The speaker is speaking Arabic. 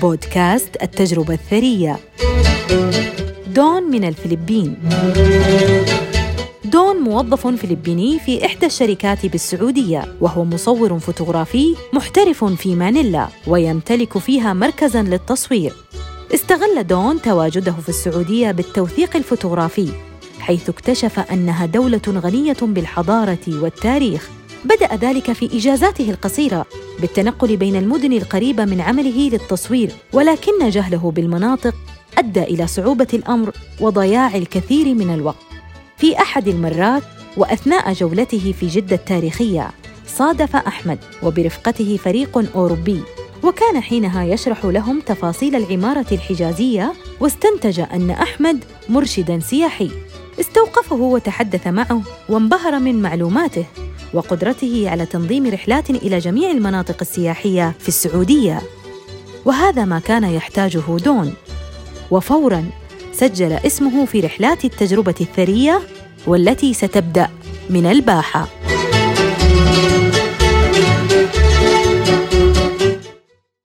بودكاست التجربة الثرية. دون من الفلبين. دون موظف فلبيني في إحدى الشركات بالسعودية وهو مصور فوتوغرافي محترف في مانيلا ويمتلك فيها مركزاً للتصوير. استغل دون تواجده في السعودية بالتوثيق الفوتوغرافي. حيث اكتشف أنها دولة غنية بالحضارة والتاريخ. بدأ ذلك في إجازاته القصيرة بالتنقل بين المدن القريبة من عمله للتصوير ولكن جهله بالمناطق أدى إلى صعوبة الأمر وضياع الكثير من الوقت. في أحد المرات وأثناء جولته في جدة التاريخية صادف أحمد وبرفقته فريق أوروبي وكان حينها يشرح لهم تفاصيل العمارة الحجازية واستنتج أن أحمد مرشداً سياحي. استوقفه وتحدث معه وانبهر من معلوماته وقدرته على تنظيم رحلات إلى جميع المناطق السياحية في السعودية. وهذا ما كان يحتاجه دون. وفورا سجل اسمه في رحلات التجربة الثرية والتي ستبدأ من الباحة.